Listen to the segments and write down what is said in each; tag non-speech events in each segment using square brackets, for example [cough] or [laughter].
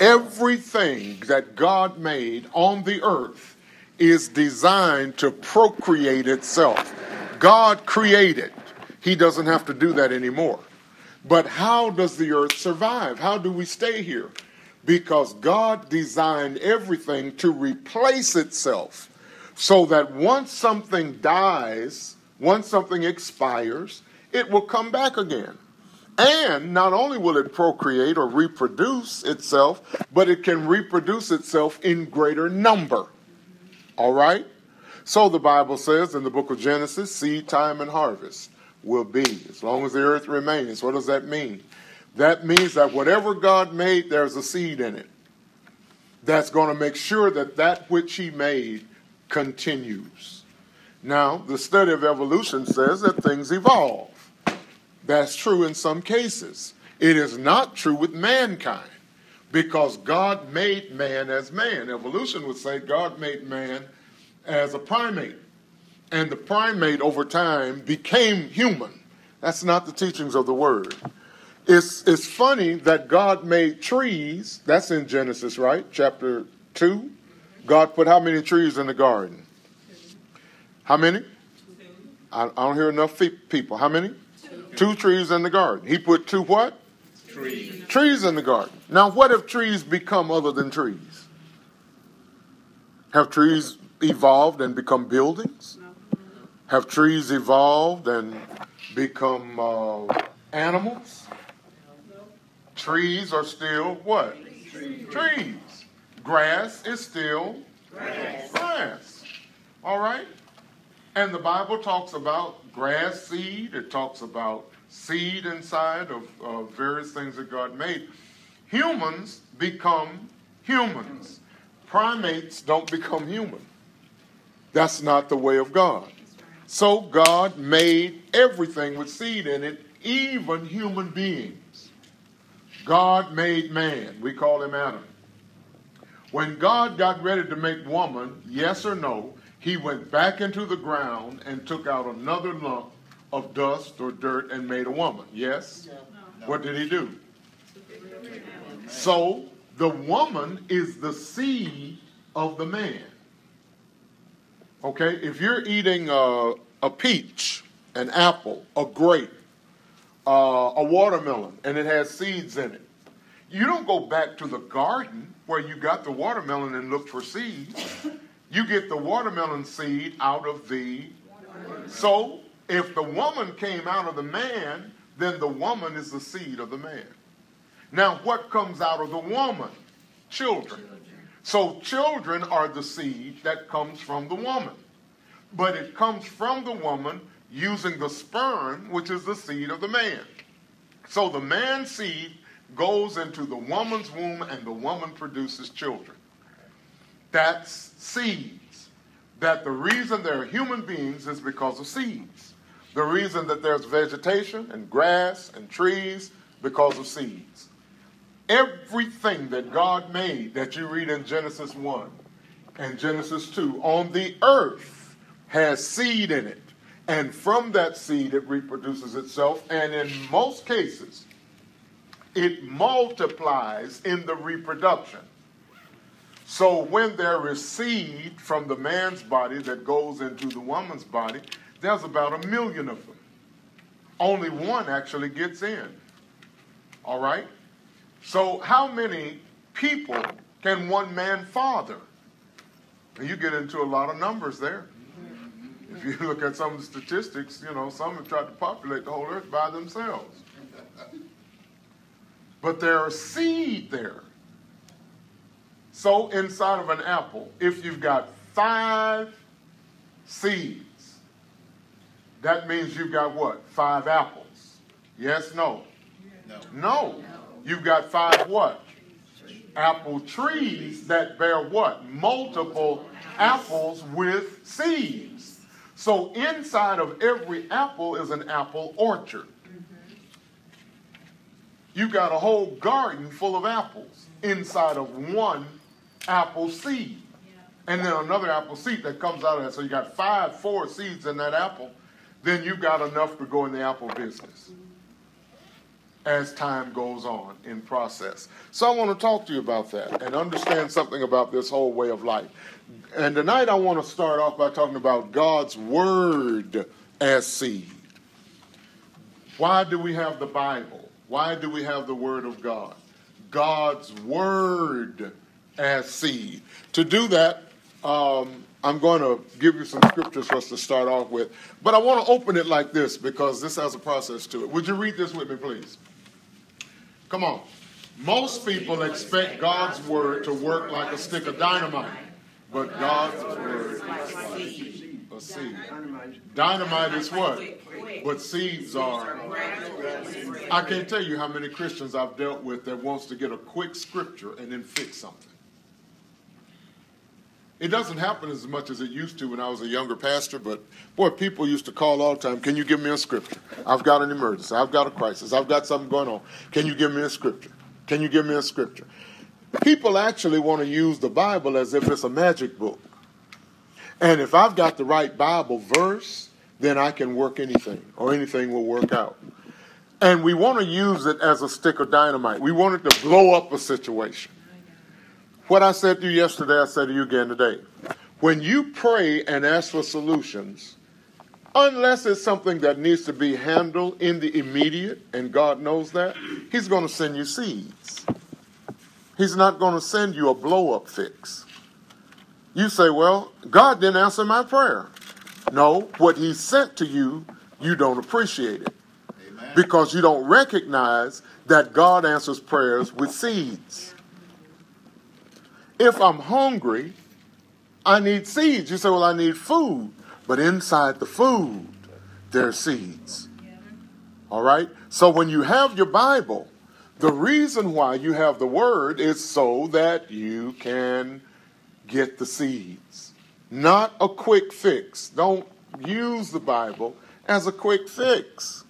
Everything that God made on the earth is designed to procreate itself. God created. He doesn't have to do that anymore. But how does the earth survive? How do we stay here? Because God designed everything to replace itself so that once something dies, once something expires, it will come back again. And not only will it procreate or reproduce itself, but it can reproduce itself in greater number. All right? So the Bible says in the book of Genesis seed time and harvest will be as long as the earth remains. What does that mean? That means that whatever God made, there's a seed in it that's going to make sure that that which He made continues. Now, the study of evolution says that things evolve. That's true in some cases. It is not true with mankind because God made man as man. Evolution would say God made man as a primate. And the primate over time became human. That's not the teachings of the word. It's, it's funny that God made trees. That's in Genesis, right? Chapter 2. God put how many trees in the garden? How many? I, I don't hear enough people. How many? Two trees in the garden. He put two what? Trees. Trees in the garden. Now, what if trees become other than trees? Have trees evolved and become buildings? Have trees evolved and become uh, animals? Trees are still what? Trees. Trees. Grass is still Grass. grass. All right? And the Bible talks about grass seed, it talks about seed inside of uh, various things that God made. Humans become humans, primates don't become human. That's not the way of God. So God made everything with seed in it, even human beings. God made man. We call him Adam. When God got ready to make woman, yes or no, he went back into the ground and took out another lump of dust or dirt and made a woman. Yes? What did he do? So the woman is the seed of the man. Okay, if you're eating a, a peach, an apple, a grape, uh, a watermelon, and it has seeds in it, you don't go back to the garden where you got the watermelon and look for seeds. You get the watermelon seed out of the. So if the woman came out of the man, then the woman is the seed of the man. Now, what comes out of the woman? Children. So, children are the seed that comes from the woman. But it comes from the woman using the sperm, which is the seed of the man. So, the man's seed goes into the woman's womb, and the woman produces children. That's seeds. That the reason there are human beings is because of seeds. The reason that there's vegetation and grass and trees because of seeds. Everything that God made that you read in Genesis 1 and Genesis 2 on the earth has seed in it. And from that seed, it reproduces itself. And in most cases, it multiplies in the reproduction. So when there is seed from the man's body that goes into the woman's body, there's about a million of them. Only one actually gets in. All right? So, how many people can one man father? And you get into a lot of numbers there. If you look at some of the statistics, you know, some have tried to populate the whole earth by themselves. But there are seed there. So, inside of an apple, if you've got five seeds, that means you've got what? Five apples. Yes, no? No. No. You've got five what? Apple trees that bear what? Multiple apples with seeds. So inside of every apple is an apple orchard. You've got a whole garden full of apples inside of one apple seed. And then another apple seed that comes out of that. So you got five, four seeds in that apple. Then you've got enough to go in the apple business. as time goes on in process. So I want to talk to you about that and understand something about this whole way of life. And tonight I want to start off by talking about God's Word as seed. Why do we have the Bible? Why do we have the Word of God? God's Word as seed. To do that, um, I'm going to give you some scriptures for us to start off with. But I want to open it like this because this has a process to it. Would you read this with me, please? Come on. Most people expect God's Word to work like a stick of dynamite, but God's Word is like a seed. Dynamite is what? But seeds are. I can't tell you how many Christians I've dealt with that wants to get a quick scripture and then fix something. It doesn't happen as much as it used to when I was a younger pastor, but boy, people used to call all the time, Can you give me a scripture? I've got an emergency. I've got a crisis. I've got something going on. Can you give me a scripture? Can you give me a scripture? People actually want to use the Bible as if it's a magic book. And if I've got the right Bible verse, then I can work anything, or anything will work out. And we want to use it as a stick of dynamite. We want it to blow up a situation. What I said to you yesterday, I said to you again today. When you pray and ask for solutions, unless it's something that needs to be handled in the immediate, and God knows that, He's going to send you seeds. He's not going to send you a blow up fix. You say, Well, God didn't answer my prayer. No, what He sent to you, you don't appreciate it. Amen. Because you don't recognize that God answers prayers with seeds. If I'm hungry, I need seeds. You say, Well, I need food. But inside the food, there are seeds. All right? So when you have your Bible, the reason why you have the Word is so that you can get the seeds. Not a quick fix. Don't use the Bible as a quick fix.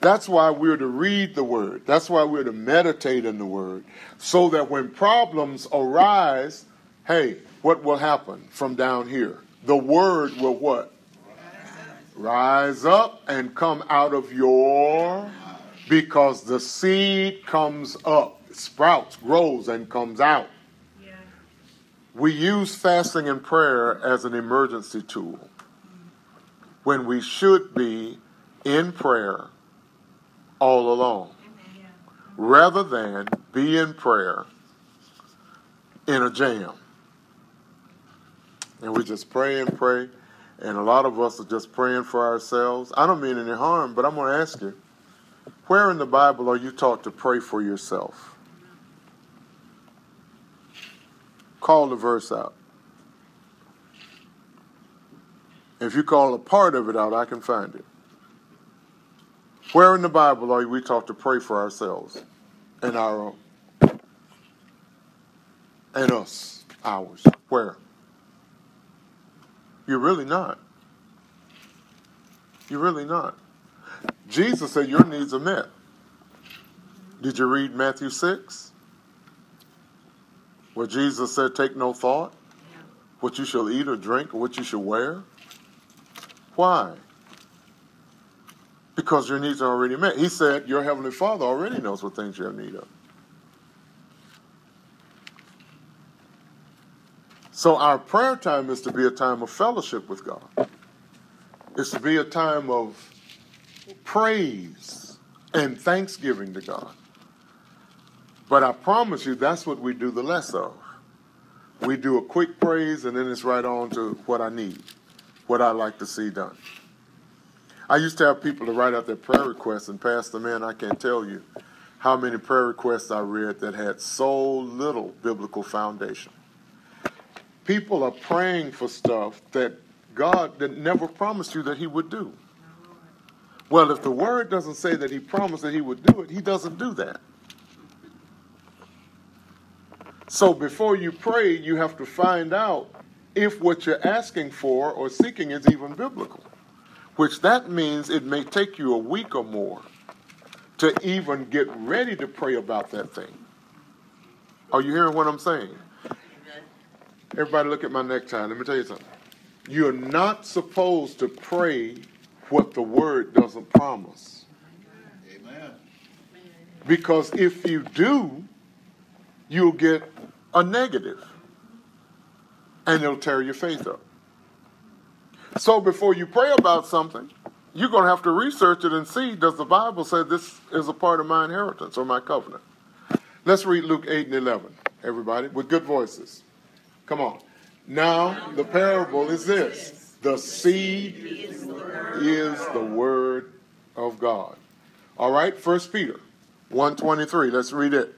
That's why we're to read the Word. That's why we're to meditate in the Word. So that when problems arise, hey, what will happen from down here? The Word will what? Rise up and come out of your. Because the seed comes up, sprouts, grows, and comes out. We use fasting and prayer as an emergency tool when we should be in prayer all alone rather than be in prayer in a jam. And we just pray and pray, and a lot of us are just praying for ourselves. I don't mean any harm, but I'm going to ask you where in the Bible are you taught to pray for yourself? Call the verse out. If you call a part of it out, I can find it. Where in the Bible are we taught to pray for ourselves and our own? And us, ours. Where? You're really not. You're really not. Jesus said your needs are met. Did you read Matthew 6? Where Jesus said, Take no thought what you shall eat or drink or what you shall wear? Why? Because your needs are already met. He said, Your Heavenly Father already knows what things you have need of. So, our prayer time is to be a time of fellowship with God, it's to be a time of praise and thanksgiving to God. But I promise you, that's what we do the less of. We do a quick praise and then it's right on to what I need, what I like to see done. I used to have people to write out their prayer requests and pass them in. I can't tell you how many prayer requests I read that had so little biblical foundation. People are praying for stuff that God that never promised you that He would do. Well, if the Word doesn't say that He promised that He would do it, He doesn't do that. So before you pray, you have to find out if what you're asking for or seeking is even biblical, which that means it may take you a week or more to even get ready to pray about that thing. Are you hearing what I'm saying? Everybody, look at my necktie. Let me tell you something. You're not supposed to pray what the word doesn't promise. Amen. Because if you do, you'll get a negative, and it'll tear your faith up. So before you pray about something, you're going to have to research it and see does the Bible say this is a part of my inheritance or my covenant? Let's read Luke 8 and 11, everybody, with good voices. Come on. Now, the parable is this the seed is the word of God. All right, First Peter 123. Let's read it.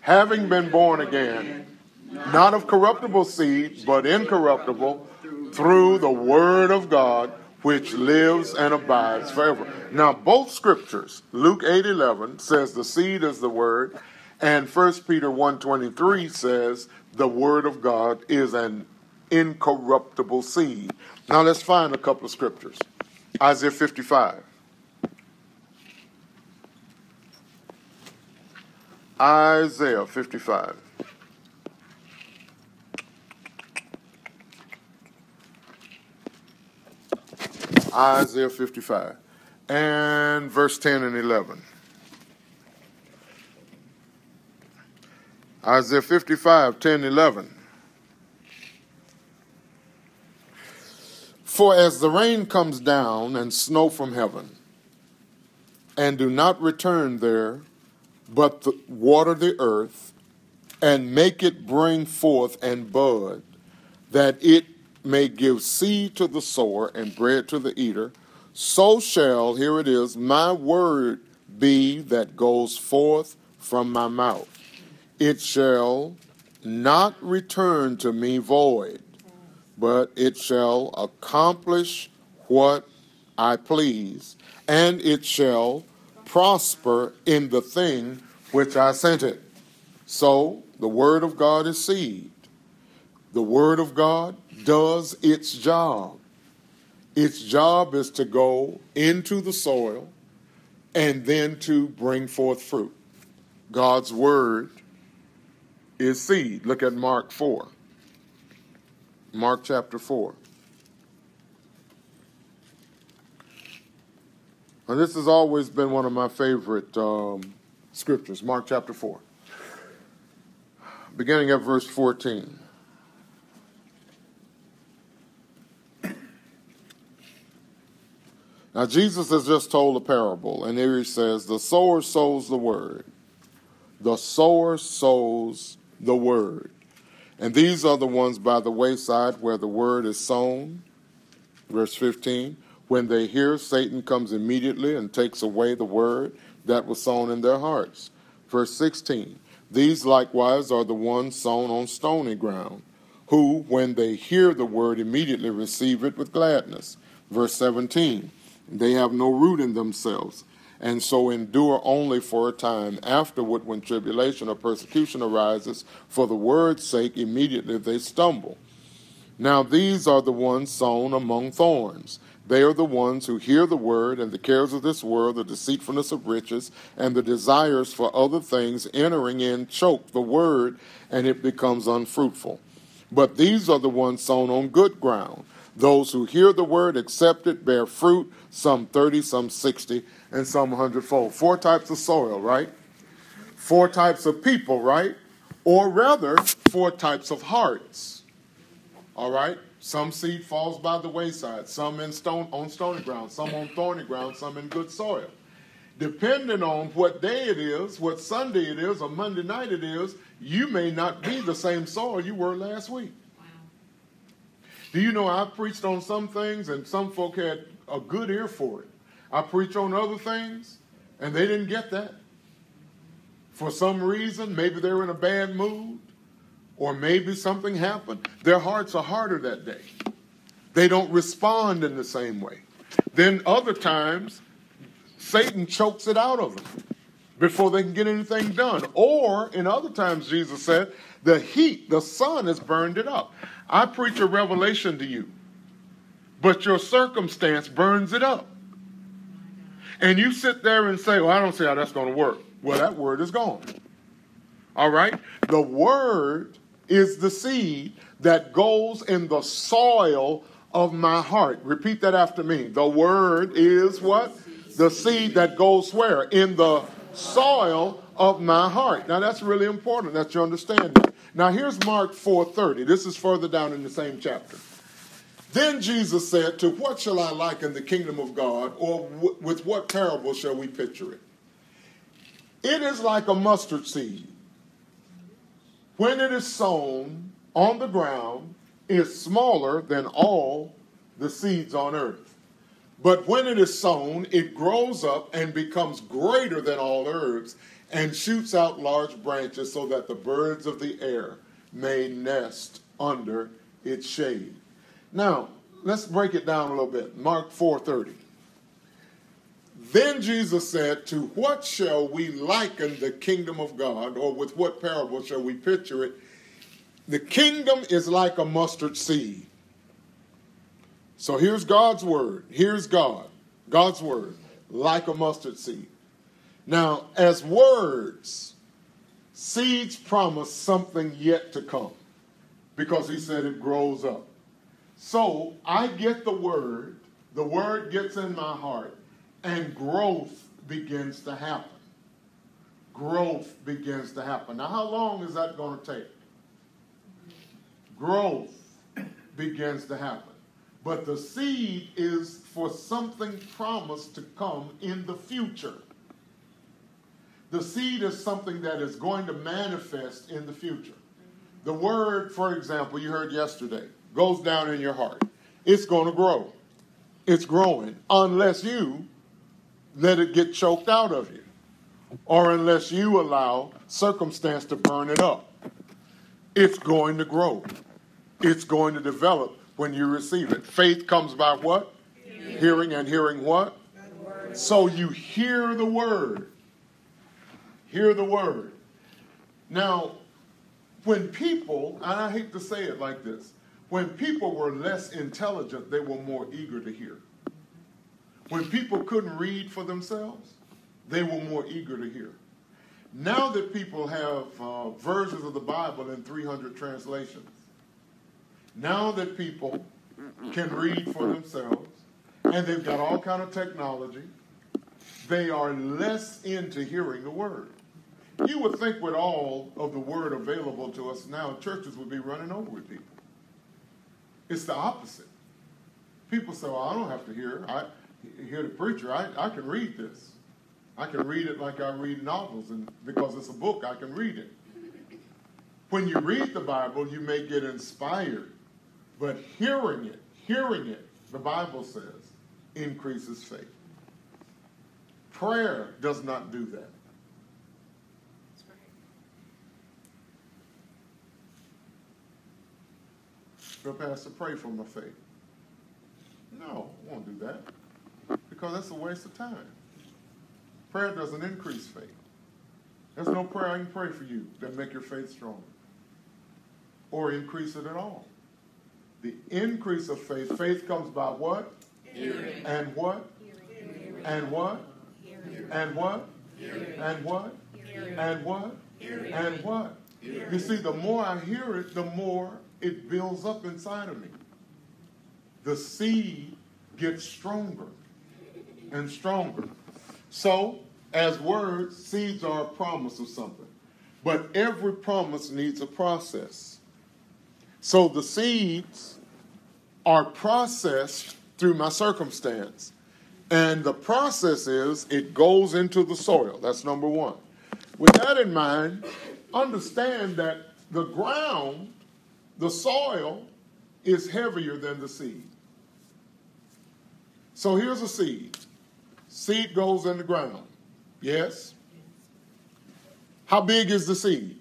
Having been born again, not of corruptible seed, but incorruptible, through the word of God, which lives and abides forever. Now, both scriptures, Luke 8 11 says the seed is the word, and 1 Peter 1.23 says the word of God is an incorruptible seed. Now let's find a couple of scriptures. Isaiah 55. Isaiah 55. Isaiah 55 and verse 10 and 11. Isaiah 55, 10, 11. For as the rain comes down and snow from heaven, and do not return there, but the, water the earth, and make it bring forth and bud, that it may give seed to the sower and bread to the eater, so shall, here it is, my word be that goes forth from my mouth. It shall not return to me void, but it shall accomplish what I please, and it shall prosper in the thing which I sent it. So the word of God is seed. The word of God does its job. Its job is to go into the soil and then to bring forth fruit. God's word is seed. Look at Mark 4. Mark chapter 4. Now, this has always been one of my favorite um, scriptures, Mark chapter 4. Beginning at verse 14. Now, Jesus has just told a parable, and here he says, The sower sows the word. The sower sows the word. And these are the ones by the wayside where the word is sown. Verse 15 When they hear, Satan comes immediately and takes away the word that was sown in their hearts. Verse 16 These likewise are the ones sown on stony ground, who, when they hear the word, immediately receive it with gladness. Verse 17 They have no root in themselves and so endure only for a time. Afterward, when tribulation or persecution arises, for the word's sake, immediately they stumble. Now, these are the ones sown among thorns. They are the ones who hear the word, and the cares of this world, the deceitfulness of riches, and the desires for other things entering in choke the word, and it becomes unfruitful. But these are the ones sown on good ground. Those who hear the word, accept it, bear fruit, some 30, some 60, and some 100 fold. Four types of soil, right? Four types of people, right? Or rather, four types of hearts. All right? Some seed falls by the wayside, some in stone on stony ground, some on thorny ground, some in good soil. Depending on what day it is, what Sunday it is, or Monday night it is, you may not be the same soil you were last week. Do you know I preached on some things and some folk had a good ear for it? I preach on other things and they didn't get that. For some reason, maybe they were in a bad mood or maybe something happened. Their hearts are harder that day. They don't respond in the same way. Then other times, Satan chokes it out of them before they can get anything done. Or in other times, Jesus said, the heat, the sun has burned it up. I preach a revelation to you, but your circumstance burns it up. And you sit there and say, Well, I don't see how that's going to work. Well, that word is gone. All right? The word is the seed that goes in the soil of my heart. Repeat that after me. The word is what? The seed that goes where? In the soil of my heart. Now that's really important that you understand that. Now here's Mark 4:30. This is further down in the same chapter. Then Jesus said, To what shall I liken the kingdom of God, or w- with what parable shall we picture it? It is like a mustard seed. When it is sown on the ground, is smaller than all the seeds on earth. But when it is sown, it grows up and becomes greater than all herbs and shoots out large branches so that the birds of the air may nest under its shade. Now, let's break it down a little bit. Mark 4:30. Then Jesus said, "To what shall we liken the kingdom of God, or with what parable shall we picture it? The kingdom is like a mustard seed." So here's God's word. Here's God. God's word, like a mustard seed. Now, as words, seeds promise something yet to come because he said it grows up. So I get the word, the word gets in my heart, and growth begins to happen. Growth begins to happen. Now, how long is that going to take? Growth begins to happen. But the seed is for something promised to come in the future. The seed is something that is going to manifest in the future. The word, for example, you heard yesterday, goes down in your heart. It's going to grow. It's growing unless you let it get choked out of you or unless you allow circumstance to burn it up. It's going to grow. It's going to develop when you receive it. Faith comes by what? Hearing, hearing and hearing what? So you hear the word. Hear the word. Now, when people, and I hate to say it like this, when people were less intelligent, they were more eager to hear. When people couldn't read for themselves, they were more eager to hear. Now that people have uh, versions of the Bible in 300 translations, now that people can read for themselves, and they've got all kind of technology, they are less into hearing the word. You would think with all of the word available to us now, churches would be running over with people. It's the opposite. People say, well, I don't have to hear. I hear the preacher. I, I can read this. I can read it like I read novels, and because it's a book, I can read it. When you read the Bible, you may get inspired, but hearing it, hearing it, the Bible says, increases faith. Prayer does not do that. Go, Pastor, pray for my faith. No, I won't do that because that's a waste of time. Prayer doesn't increase faith. There's no prayer I can pray for you that make your faith stronger or increase it at all. The increase of faith, faith comes by what? Hearing. And what? Hearing. And what? Hearing. And what? Hearing. And what? Hearing. And what? Hearing. And what? Hearing. You see, the more I hear it, the more it builds up inside of me. The seed gets stronger and stronger. So, as words, seeds are a promise of something. But every promise needs a process. So the seeds are processed through my circumstance. And the process is it goes into the soil. That's number one. With that in mind, understand that the ground, the soil, is heavier than the seed. So here's a seed. Seed goes in the ground. Yes? How big is the seed?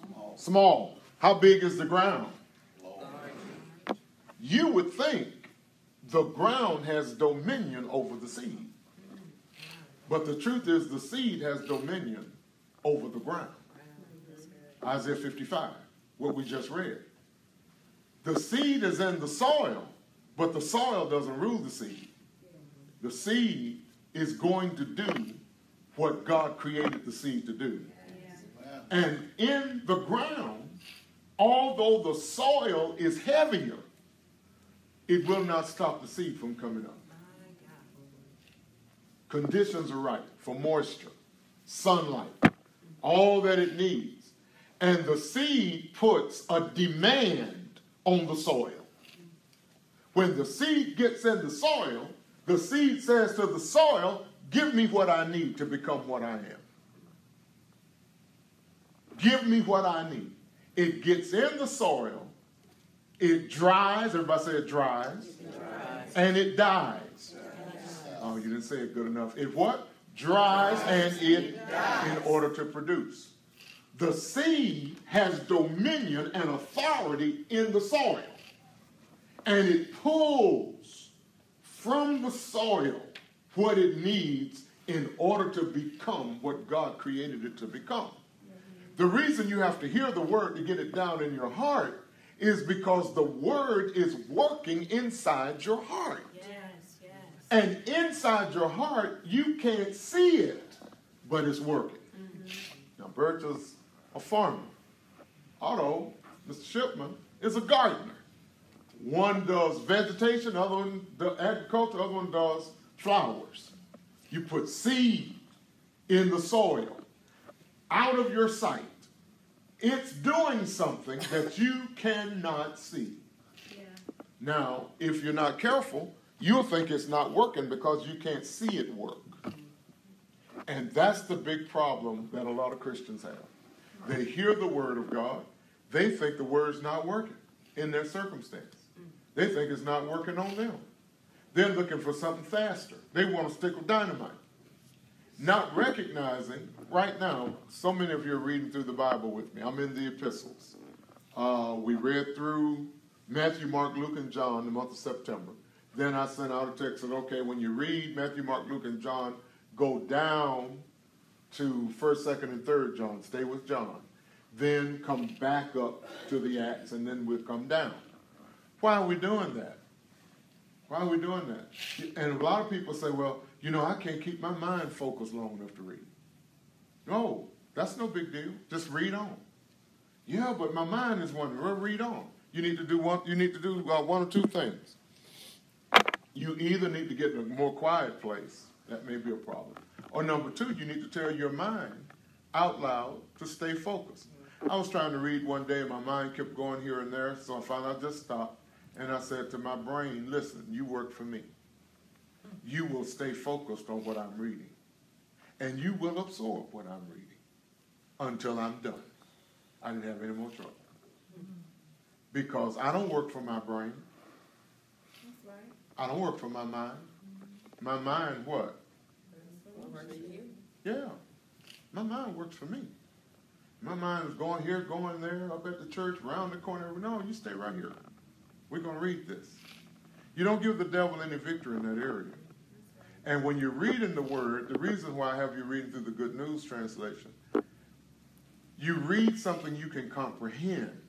Small. Small. How big is the ground? Large. You would think the ground has dominion over the seed. But the truth is, the seed has dominion over the ground. Isaiah 55, what we just read. The seed is in the soil, but the soil doesn't rule the seed. The seed is going to do what God created the seed to do. And in the ground, although the soil is heavier, it will not stop the seed from coming up. Conditions are right for moisture. sunlight, all that it needs. And the seed puts a demand on the soil. When the seed gets in the soil, the seed says to the soil, Give me what I need to become what I am. Give me what I need. It gets in the soil, it dries, everybody say it dries, It dries. and it dies. Oh, you didn't say it good enough. It what? Dries and it in order to produce. The seed has dominion and authority in the soil. And it pulls from the soil what it needs in order to become what God created it to become. The reason you have to hear the word to get it down in your heart is because the word is working inside your heart. Yes, yes. And inside your heart, you can't see it, but it's working. Mm-hmm. Now, Bertha's a farmer. Otto, Mr. Shipman, is a gardener. One does vegetation, other one does agriculture, other one does flowers. You put seed in the soil, out of your sight. It's doing something that you cannot see. Yeah. Now, if you're not careful, you'll think it's not working because you can't see it work. And that's the big problem that a lot of Christians have. They hear the word of God, they think the word's not working in their circumstance. They think it's not working on them. They're looking for something faster. They want to stick with dynamite. Not recognizing, right now, so many of you are reading through the Bible with me. I'm in the epistles. Uh, we read through Matthew, Mark, Luke, and John the month of September. Then I sent out a text and okay, when you read Matthew, Mark, Luke, and John, go down to 1st, 2nd, and 3rd John. Stay with John. Then come back up to the Acts, and then we'll come down. Why are we doing that? Why are we doing that? And a lot of people say, well, you know, I can't keep my mind focused long enough to read. No, that's no big deal. Just read on. Yeah, but my mind is wondering. Well, read on. You need to do one. You need to do uh, one or two things. You either need to get in a more quiet place. That may be a problem. Or number two, you need to tell your mind out loud to stay focused. I was trying to read one day, and my mind kept going here and there, so I finally I just stopped and I said to my brain, "Listen, you work for me. You will stay focused on what I'm reading, and you will absorb what I'm reading until I'm done." I didn't have any more trouble because I don't work for my brain. That's right. I don't work for my mind. My mind, what? Yeah, my mind works for me. My mind is going here, going there, up at the church, around the corner. No, you stay right here. We're going to read this. You don't give the devil any victory in that area. And when you're reading the word, the reason why I have you reading through the Good News translation, you read something you can comprehend,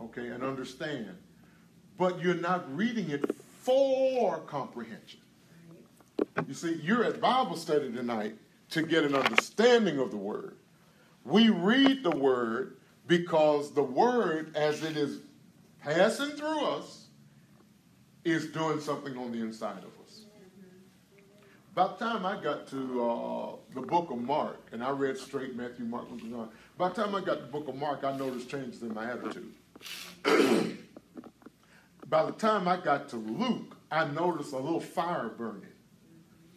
okay, and understand, but you're not reading it for comprehension. You see, you're at Bible study tonight to get an understanding of the Word. We read the Word because the Word, as it is passing through us, is doing something on the inside of us. By the time I got to uh, the book of Mark, and I read straight Matthew, Mark, Luke, John, by the time I got to the book of Mark, I noticed changes in my attitude. [clears throat] by the time I got to Luke, I noticed a little fire burning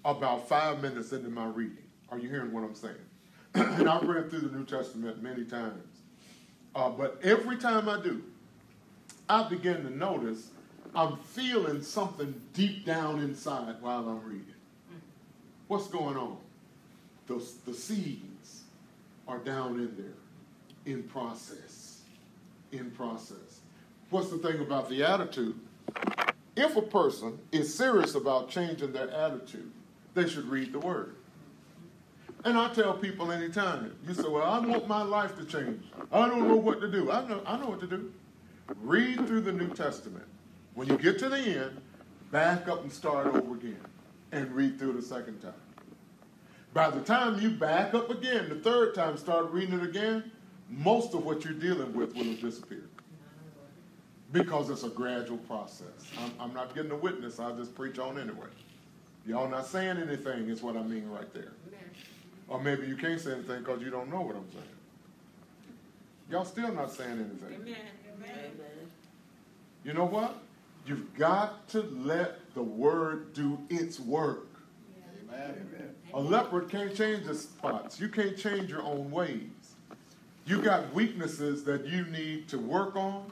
about five minutes into my reading. Are you hearing what I'm saying? [clears throat] and I've read through the New Testament many times. Uh, but every time I do, I begin to notice I'm feeling something deep down inside while I'm reading. What's going on? The, the seeds are down in there, in process. In process. What's the thing about the attitude? If a person is serious about changing their attitude, they should read the Word. And I tell people anytime, you say, Well, I want my life to change. I don't know what to do. I know, I know what to do. Read through the New Testament. When you get to the end, back up and start over again and read through the second time. By the time you back up again, the third time, start reading it again, most of what you're dealing with will have disappeared. Because it's a gradual process. I'm, I'm not getting a witness, I'll just preach on anyway. Y'all not saying anything is what I mean right there. Or maybe you can't say anything because you don't know what I'm saying. Y'all still not saying anything. Amen. Amen. You know what? You've got to let the word do its work. A leopard can't change the spots. You can't change your own ways. You got weaknesses that you need to work on.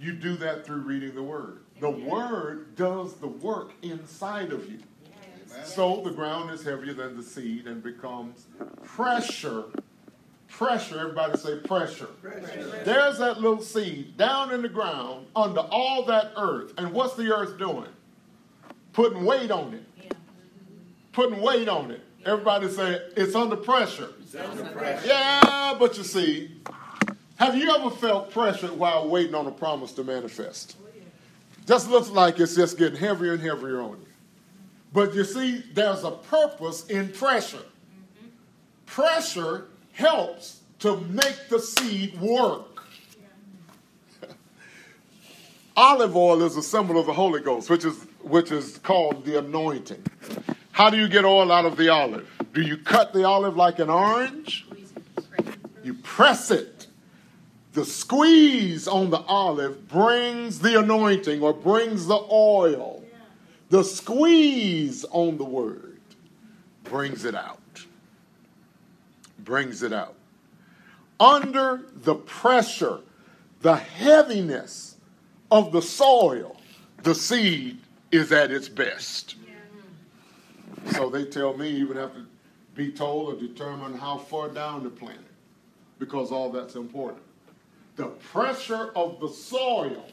You do that through reading the word. The word does the work inside of you. So the ground is heavier than the seed and becomes pressure. Pressure, everybody say pressure. pressure. There's that little seed down in the ground under all that earth. And what's the earth doing? Putting weight on it putting weight on it. Everybody say it's under pressure. It's under pressure. Yeah, but you see, have you ever felt pressure while waiting on a promise to manifest? Oh, just looks like it's just getting heavier and heavier on you. But you see, there's a purpose in pressure. Pressure helps to make the seed work. [laughs] Olive oil is a symbol of the Holy Ghost, which is which is called the anointing. How do you get oil out of the olive? Do you cut the olive like an orange? You press it. The squeeze on the olive brings the anointing or brings the oil. The squeeze on the word brings it out. Brings it out. Under the pressure, the heaviness of the soil, the seed is at its best. So they tell me you would have to be told or determine how far down to plant it because all that's important. The pressure of the soil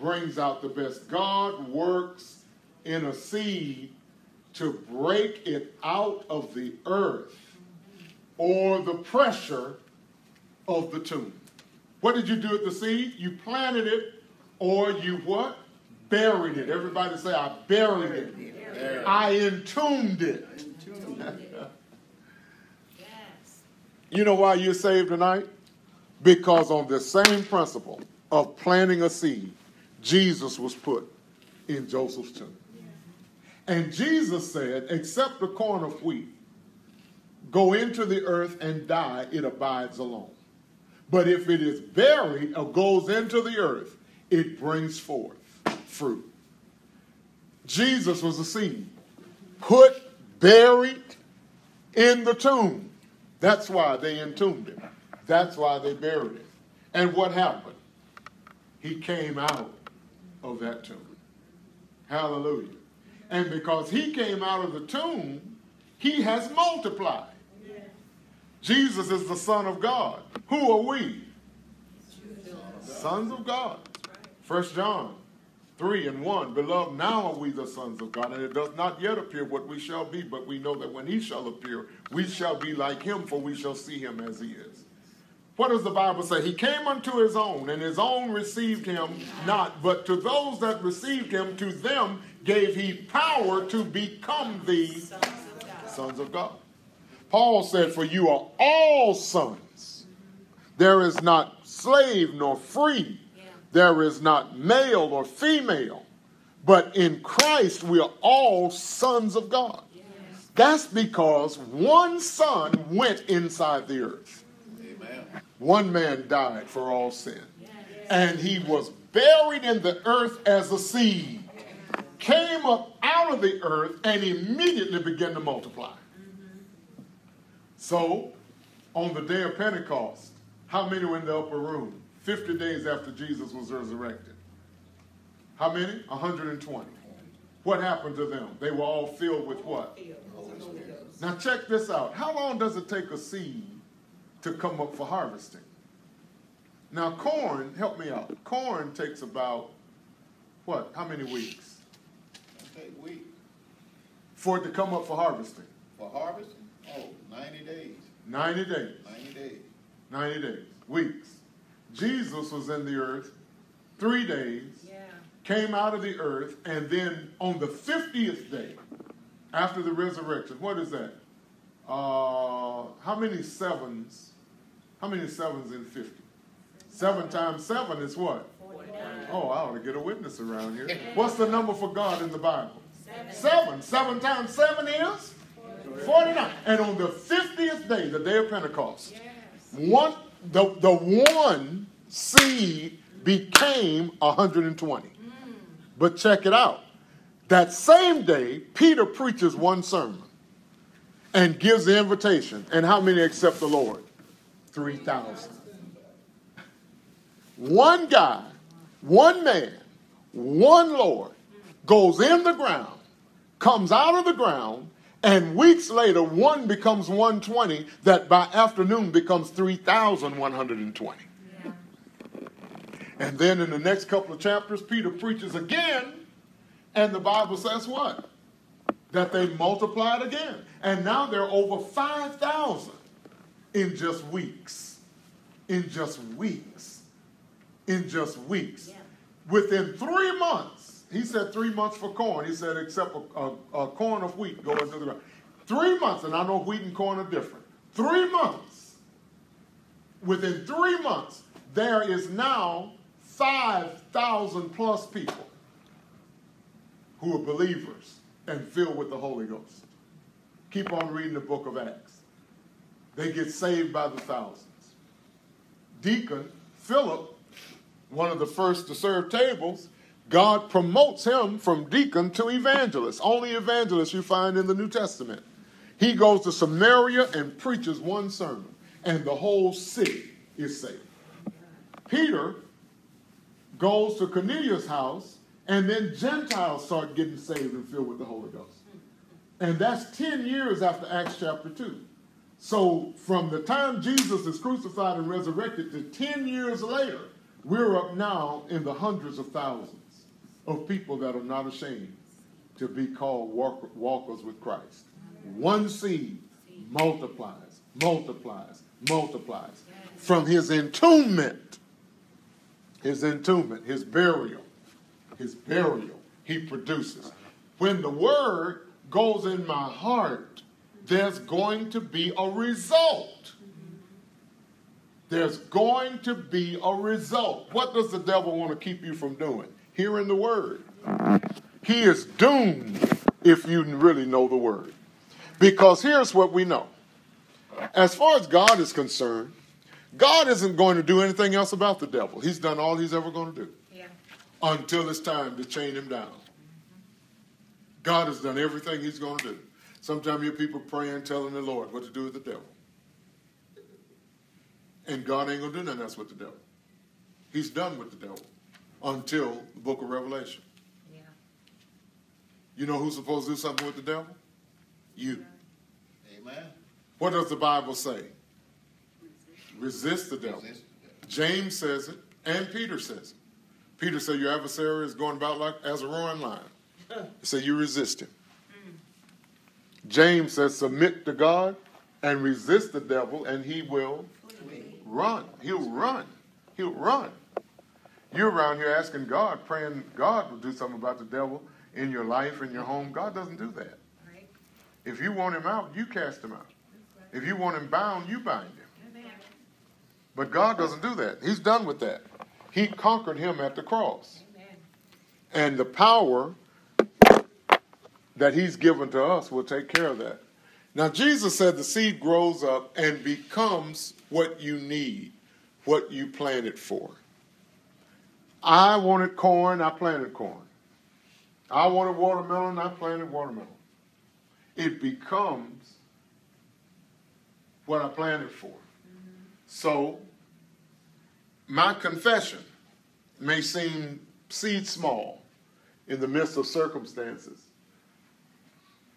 brings out the best. God works in a seed to break it out of the earth or the pressure of the tomb. What did you do with the seed? You planted it or you what? Buried it. Everybody say, I buried it. I entombed it. You know why you're saved tonight? Because on the same principle of planting a seed, Jesus was put in Joseph's tomb. And Jesus said, except the corn of wheat go into the earth and die, it abides alone. But if it is buried or goes into the earth, it brings forth fruit. Jesus was a seed put, buried in the tomb. That's why they entombed him. That's why they buried him. And what happened? He came out of that tomb. Hallelujah. And because he came out of the tomb, he has multiplied. Jesus is the Son of God. Who are we? Sons of God. First John 3 and 1. Beloved, now are we the sons of God, and it does not yet appear what we shall be, but we know that when he shall appear, we shall be like him, for we shall see him as he is. What does the Bible say? He came unto his own, and his own received him not. But to those that received him, to them gave he power to become the sons of God. Paul said, For you are all sons. There is not slave nor free there is not male or female, but in Christ we are all sons of God. That's because one son went inside the earth. Amen. One man died for all sin. And he was buried in the earth as a seed, came up out of the earth, and immediately began to multiply. Mm-hmm. So, on the day of Pentecost, how many were in the upper room? 50 days after Jesus was resurrected. How many? 120. What happened to them? They were all filled with what? Now check this out. How long does it take a seed to come up for harvesting? Now corn, help me out. Corn takes about what? How many weeks? Okay, week. For it to come up for harvesting. For harvesting? Oh, 90 days. 90 days. 90 days. 90 days. Weeks. Jesus was in the earth three days, yeah. came out of the earth, and then on the 50th day, after the resurrection, what is that? Uh, how many sevens? How many sevens in 50? Seven times seven is what? 49. Oh, I ought to get a witness around here. [laughs] What's the number for God in the Bible? Seven. Seven, times seven is? 49. And on the 50th day, the day of Pentecost, one the, the one seed became 120. Mm. But check it out. That same day, Peter preaches one sermon and gives the invitation. And how many accept the Lord? 3,000. One guy, one man, one Lord goes in the ground, comes out of the ground, and weeks later, one becomes 120, that by afternoon becomes 3,120. Yeah. And then in the next couple of chapters, Peter preaches again, and the Bible says what? That they multiplied again. And now they're over 5,000 in just weeks. In just weeks. In just weeks. Yeah. Within three months, he said three months for corn. He said, except a, a, a corn of wheat go into the ground. Three months, and I know wheat and corn are different. Three months within three months, there is now 5,000 plus people who are believers and filled with the Holy Ghost. Keep on reading the book of Acts. They get saved by the thousands. Deacon Philip, one of the first to serve tables, God promotes him from deacon to evangelist. Only evangelist you find in the New Testament. He goes to Samaria and preaches one sermon, and the whole city is saved. Peter goes to Cornelius' house, and then Gentiles start getting saved and filled with the Holy Ghost. And that's 10 years after Acts chapter 2. So from the time Jesus is crucified and resurrected to 10 years later, we're up now in the hundreds of thousands of people that are not ashamed to be called walk- walkers with Christ. One seed multiplies, multiplies, multiplies. From his entombment, his entombment, his burial, his burial, he produces. When the word goes in my heart, there's going to be a result. There's going to be a result. What does the devil want to keep you from doing? Hearing the word. He is doomed if you really know the word. Because here's what we know. As far as God is concerned, God isn't going to do anything else about the devil. He's done all he's ever going to do Yeah. until it's time to chain him down. God has done everything he's going to do. Sometimes you people praying, telling the Lord what to do with the devil. And God ain't going to do nothing else with the devil. He's done with the devil until book of Revelation. Yeah. You know who's supposed to do something with the devil? You. Amen. What does the Bible say? Resist the devil. Resist the devil. James says it, and Peter says it. Peter said, Your adversary is going about like as a roaring lion. [laughs] He said, You resist him. Mm. James says, Submit to God and resist the devil, and he will run. He'll run. He'll run. You're around here asking God, praying God will do something about the devil in your life, in your home. God doesn't do that. Right. If you want him out, you cast him out. If you want him bound, you bind him. Amen. But God doesn't do that. He's done with that. He conquered him at the cross. Amen. And the power that he's given to us will take care of that. Now, Jesus said the seed grows up and becomes what you need, what you planted for. I wanted corn, I planted corn. I wanted watermelon, I planted watermelon. It becomes what I planted for. So, my confession may seem seed small in the midst of circumstances,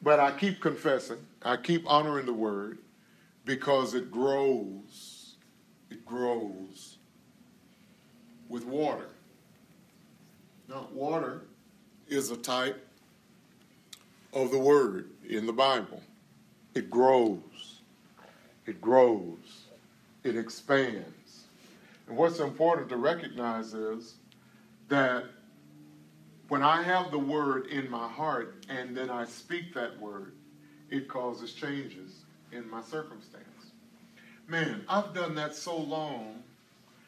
but I keep confessing, I keep honoring the word because it grows. It grows with water. Now, water is a type of the word in the Bible. It grows, it grows, it expands. And what's important to recognize is that when I have the word in my heart and then I speak that word, it causes changes in my circumstance. Man, I've done that so long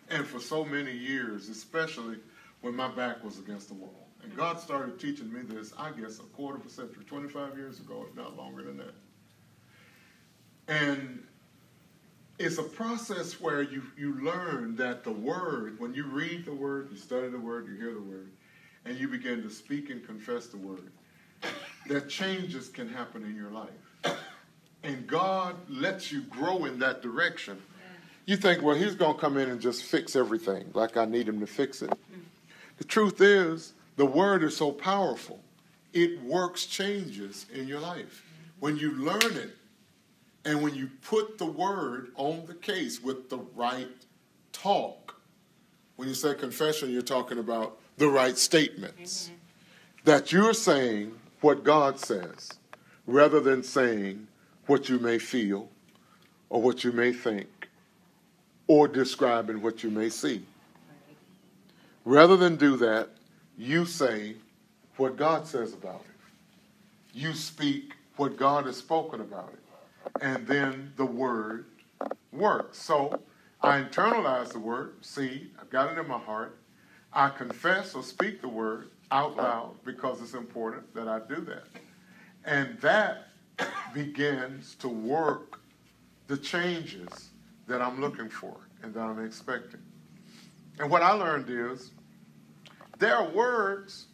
and for so many years, especially when my back was against the wall. And God started teaching me this, I guess, a quarter of a century, 25 years ago, if not longer than that. And it's a process where you, you learn that the word, when you read the word, you study the word, you hear the word, and you begin to speak and confess the word, that changes can happen in your life. And God lets you grow in that direction. You think, well, He's going to come in and just fix everything like I need Him to fix it. Mm-hmm. The truth is, the word is so powerful, it works changes in your life. When you learn it, and when you put the word on the case with the right talk, when you say confession, you're talking about the right statements. Mm-hmm. That you're saying what God says rather than saying what you may feel or what you may think or describing what you may see. Rather than do that, you say what God says about it. You speak what God has spoken about it and then the word works. So I internalize the word, see, I've got it in my heart. I confess or speak the word out loud because it's important that I do that. And that [coughs] begins to work the changes that I'm looking for and that I'm expecting. And what I learned is there are words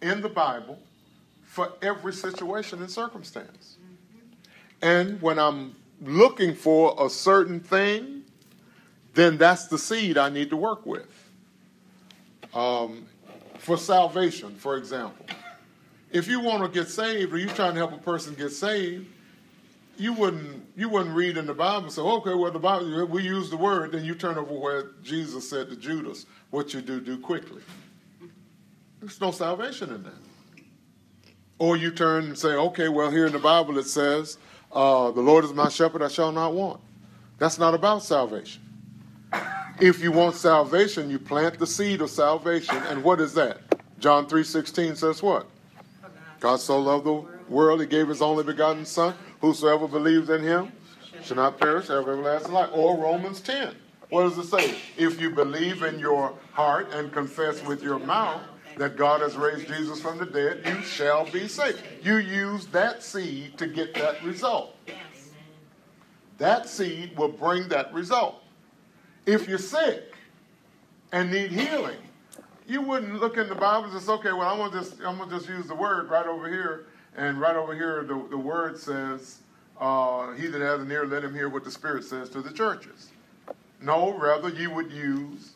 in the Bible for every situation and circumstance. And when I'm looking for a certain thing, then that's the seed I need to work with. Um, for salvation, for example, if you want to get saved or you're trying to help a person get saved, you wouldn't you wouldn't read in the Bible and say, okay, well the Bible we use the word, then you turn over where Jesus said to Judas, what you do, do quickly. There's no salvation in that. Or you turn and say, okay, well here in the Bible it says, uh, the Lord is my shepherd, I shall not want. That's not about salvation. If you want salvation, you plant the seed of salvation. And what is that? John 3.16 says what? God so loved the world, he gave his only begotten Son. Whosoever believes in him shall not perish, have everlasting life. Or Romans 10. What does it say? If you believe in your heart and confess with your mouth that God has raised Jesus from the dead, you shall be saved. You use that seed to get that result. That seed will bring that result. If you're sick and need healing, you wouldn't look in the Bible and say, okay, well, I'm gonna just just use the word right over here, and right over here the, the word says, uh, he that has an ear, let him hear what the Spirit says to the churches. No, rather you would use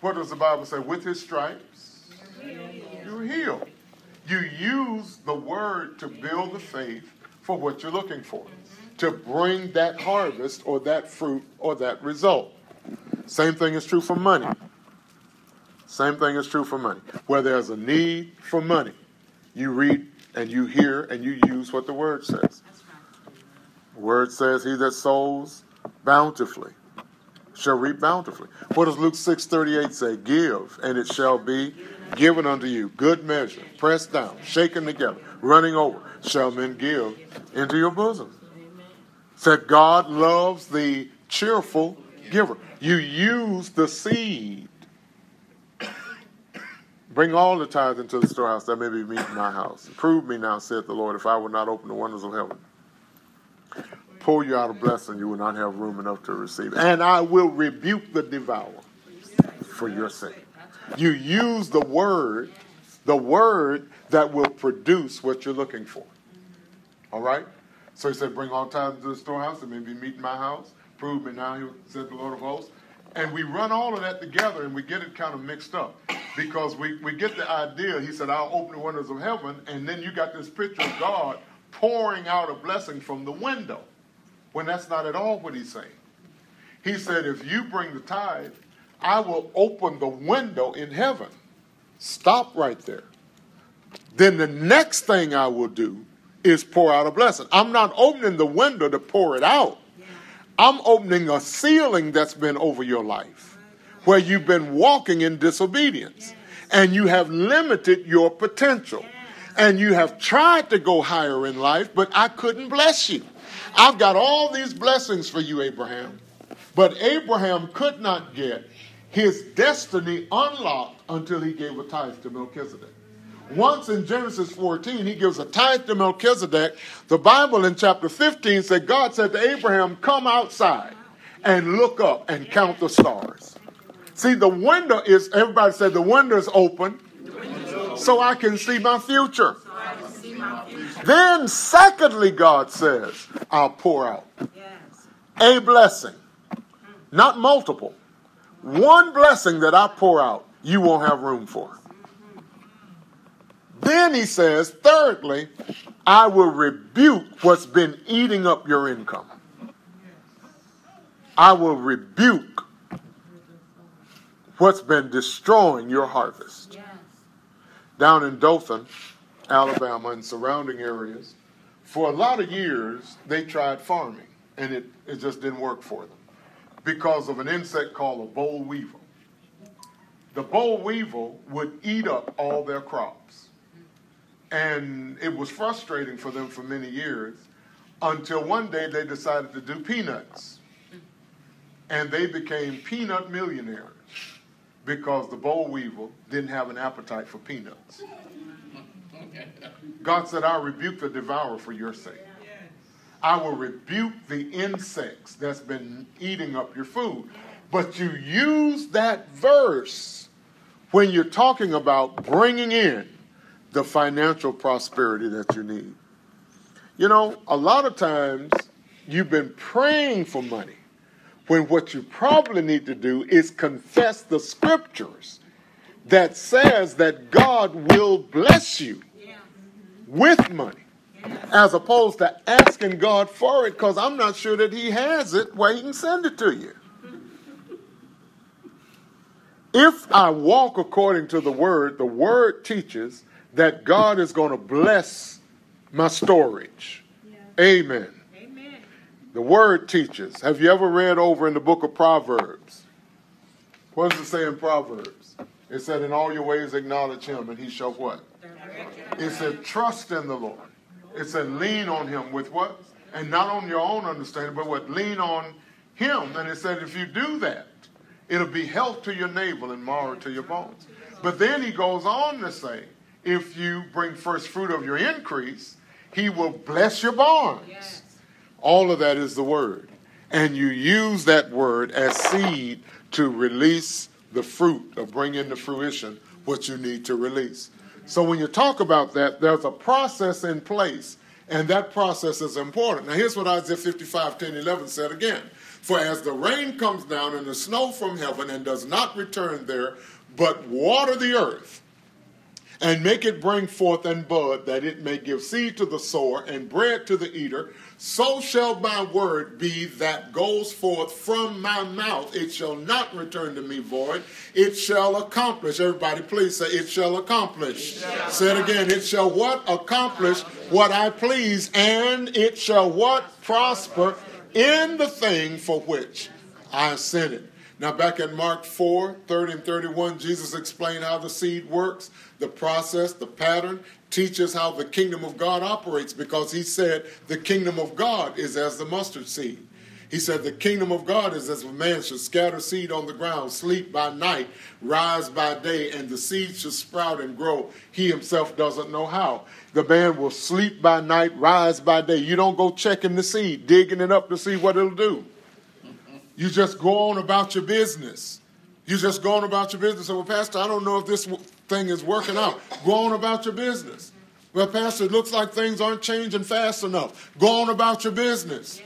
what does the Bible say? With his stripes, you're healed. You use the word to build the faith for what you're looking for, to bring that harvest or that fruit or that result. Same thing is true for money. Same thing is true for money. Where there's a need for money, you read and you hear and you use what the word says. The word says, He that sows bountifully shall reap bountifully. What does Luke 6:38 say? Give, and it shall be given unto you. Good measure, pressed down, shaken together, running over, shall men give into your bosom. Said God loves the cheerful giver. You use the seed. Bring all the tithes into the storehouse that may be meat in my house. Prove me now, saith the Lord, if I will not open the windows of heaven pour you out a blessing you will not have room enough to receive. And I will rebuke the devourer for your sake. You use the word, the word that will produce what you're looking for. All right? So he said, Bring all tithes to the storehouse, and maybe meat in my house. Prove me now, he said the Lord of hosts. And we run all of that together and we get it kind of mixed up because we, we get the idea. He said, I'll open the windows of heaven, and then you got this picture of God pouring out a blessing from the window when that's not at all what he's saying. He said, if you bring the tithe, I will open the window in heaven. Stop right there. Then the next thing I will do is pour out a blessing. I'm not opening the window to pour it out. I'm opening a ceiling that's been over your life where you've been walking in disobedience and you have limited your potential and you have tried to go higher in life, but I couldn't bless you. I've got all these blessings for you, Abraham. But Abraham could not get his destiny unlocked until he gave a tithe to Melchizedek. Once in Genesis 14, he gives a tithe to Melchizedek. The Bible in chapter 15 said God said to Abraham, Come outside and look up and count the stars. See, the window is, everybody said the window is open so I can see my future. Then, secondly, God says, I'll pour out a blessing, not multiple. One blessing that I pour out, you won't have room for. Then he says, thirdly, I will rebuke what's been eating up your income. I will rebuke what's been destroying your harvest. Down in Dothan, Alabama, and surrounding areas, for a lot of years, they tried farming, and it, it just didn't work for them because of an insect called a boll weevil. The boll weevil would eat up all their crops. And it was frustrating for them for many years until one day they decided to do peanuts. And they became peanut millionaires because the boll weevil didn't have an appetite for peanuts. God said, I'll rebuke the devourer for your sake. I will rebuke the insects that's been eating up your food. But you use that verse when you're talking about bringing in the financial prosperity that you need. You know, a lot of times you've been praying for money when what you probably need to do is confess the scriptures that says that God will bless you with money as opposed to asking God for it because I'm not sure that He has it where He can send it to you. If I walk according to the Word, the Word teaches that God is going to bless my storage. Amen. Amen. The Word teaches. Have you ever read over in the book of Proverbs? What does it say in Proverbs? It said, In all your ways acknowledge Him, and He shall what? It said, Trust in the Lord. It said, Lean on Him with what? And not on your own understanding, but what? Lean on Him. And it said, If you do that, it'll be health to your navel and marrow to your bones. But then He goes on to say, If you bring first fruit of your increase, He will bless your barns. Yes. All of that is the word. And you use that word as seed to release the fruit or bring into fruition what you need to release. So when you talk about that, there's a process in place, and that process is important. Now, here's what Isaiah 55 10 11 said again For as the rain comes down and the snow from heaven and does not return there, but water the earth and make it bring forth and bud, that it may give seed to the sower and bread to the eater, so shall my word be that goes forth from my mouth. It shall not return to me void. It shall accomplish. Everybody, please say, It shall accomplish. Say it again. It shall what? Accomplish what I please, and it shall what? Prosper in the thing for which I sent it. Now, back in Mark 4 30 and 31, Jesus explained how the seed works, the process, the pattern, teaches how the kingdom of God operates because he said the kingdom of God is as the mustard seed. He said the kingdom of God is as a man should scatter seed on the ground, sleep by night, rise by day, and the seed should sprout and grow. He himself doesn't know how. The man will sleep by night, rise by day. You don't go checking the seed, digging it up to see what it'll do. You just go on about your business. You just go on about your business. So, well, Pastor, I don't know if this thing is working out. Go on about your business. Well, Pastor, it looks like things aren't changing fast enough. Go on about your business.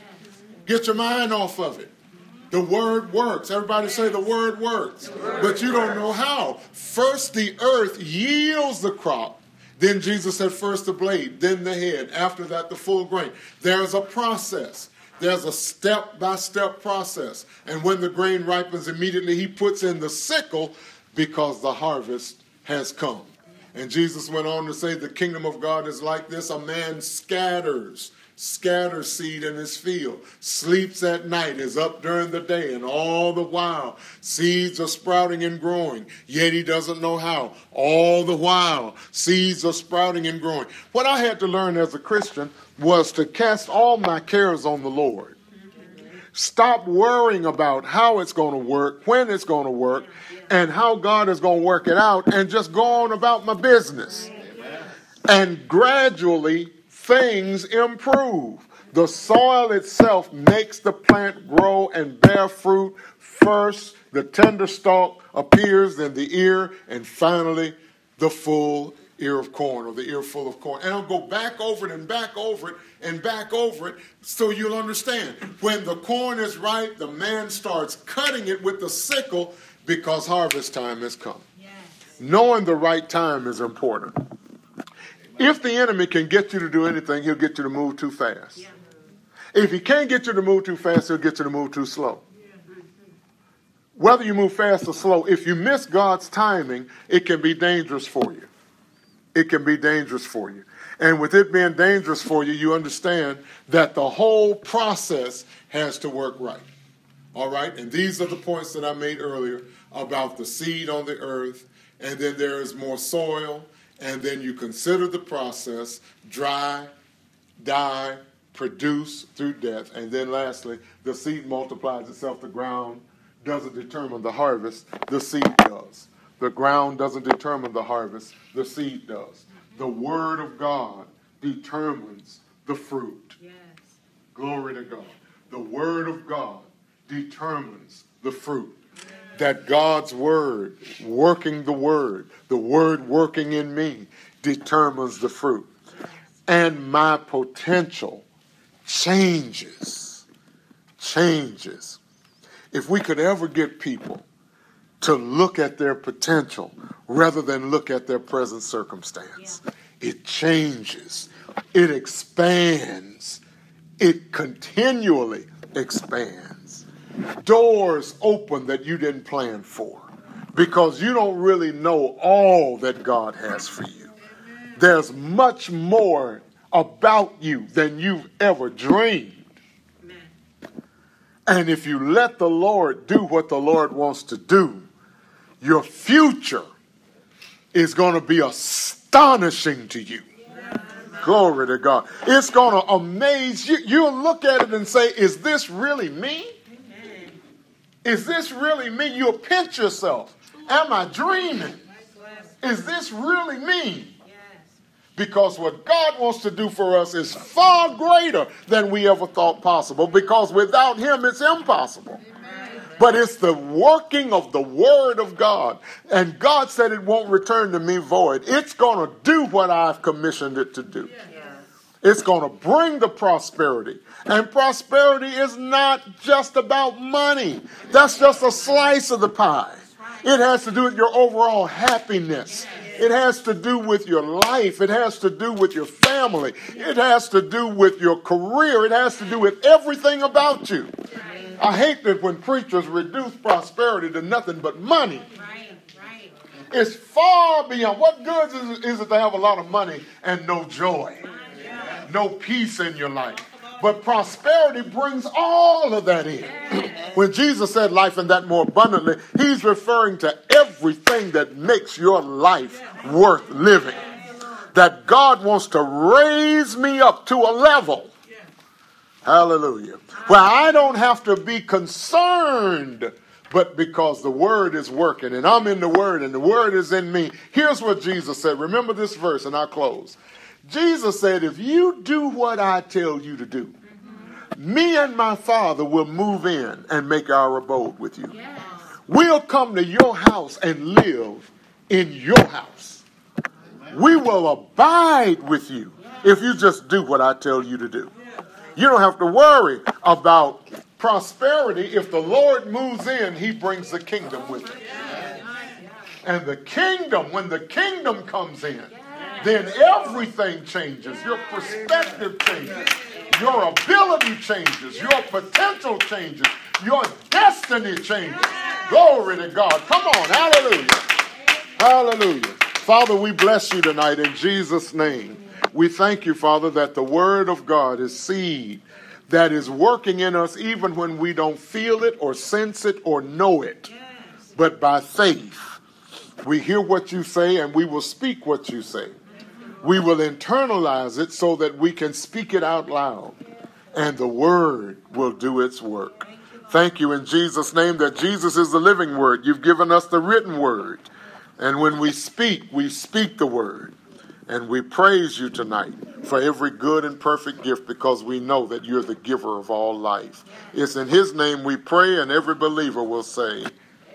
Get your mind off of it. The word works. Everybody say the word works. But you don't know how. First, the earth yields the crop. Then Jesus said, first the blade, then the head. After that, the full grain. There's a process. There's a step by step process. And when the grain ripens, immediately he puts in the sickle because the harvest has come. And Jesus went on to say, The kingdom of God is like this a man scatters, scatters seed in his field, sleeps at night, is up during the day, and all the while seeds are sprouting and growing, yet he doesn't know how. All the while seeds are sprouting and growing. What I had to learn as a Christian was to cast all my cares on the Lord. Stop worrying about how it's going to work, when it's going to work, and how God is going to work it out, and just go on about my business. And gradually, things improve. The soil itself makes the plant grow and bear fruit. First, the tender stalk appears, then the ear, and finally, the full ear of corn or the ear full of corn. And I'll go back over it and back over it and back over it so you'll understand. When the corn is ripe, the man starts cutting it with the sickle because harvest time has come. Yes. Knowing the right time is important. If the enemy can get you to do anything, he'll get you to move too fast. Yeah. If he can't get you to move too fast, he'll get you to move too slow. Whether you move fast or slow, if you miss God's timing, it can be dangerous for you. It can be dangerous for you. And with it being dangerous for you, you understand that the whole process has to work right. All right? And these are the points that I made earlier about the seed on the earth, and then there is more soil, and then you consider the process dry, die, produce through death, and then lastly, the seed multiplies itself. The ground doesn't determine the harvest, the seed does. The ground doesn't determine the harvest, the seed does. The Word of God determines the fruit. Yes. Glory to God. The Word of God determines the fruit. That God's Word, working the Word, the Word working in me, determines the fruit. And my potential changes. Changes. If we could ever get people to look at their potential rather than look at their present circumstance, it changes, it expands, it continually expands. Doors open that you didn't plan for because you don't really know all that God has for you. There's much more about you than you've ever dreamed. And if you let the Lord do what the Lord wants to do, your future is going to be astonishing to you. Glory to God. It's going to amaze you. You'll look at it and say, Is this really me? Is this really me? You'll pinch yourself. Am I dreaming? Is this really me? Because what God wants to do for us is far greater than we ever thought possible. Because without Him, it's impossible. But it's the working of the Word of God. And God said it won't return to me void. It's going to do what I've commissioned it to do. It's going to bring the prosperity. And prosperity is not just about money, that's just a slice of the pie. It has to do with your overall happiness. It has to do with your life. It has to do with your family. It has to do with your career. It has to do with everything about you. I hate that when preachers reduce prosperity to nothing but money. It's far beyond. What good is it to have a lot of money and no joy, no peace in your life? But prosperity brings all of that in. when Jesus said life and that more abundantly, he's referring to everything that makes your life worth living. That God wants to raise me up to a level. Hallelujah. Where I don't have to be concerned, but because the word is working and I'm in the word and the word is in me. Here's what Jesus said. Remember this verse and I'll close. Jesus said, If you do what I tell you to do, me and my Father will move in and make our abode with you. Yes. We'll come to your house and live in your house. We will abide with you if you just do what I tell you to do. You don't have to worry about prosperity. If the Lord moves in, he brings the kingdom with him. And the kingdom, when the kingdom comes in, then everything changes. Your perspective changes. Your ability changes. Your potential changes. Your destiny changes. Glory to God. Come on. Hallelujah. Hallelujah. Father, we bless you tonight in Jesus' name. We thank you, Father, that the Word of God is seed that is working in us even when we don't feel it or sense it or know it. But by faith, we hear what you say and we will speak what you say. We will internalize it so that we can speak it out loud and the Word will do its work. Thank you in Jesus' name that Jesus is the living Word. You've given us the written Word. And when we speak, we speak the Word. And we praise you tonight for every good and perfect gift because we know that you're the giver of all life. It's in His name we pray, and every believer will say,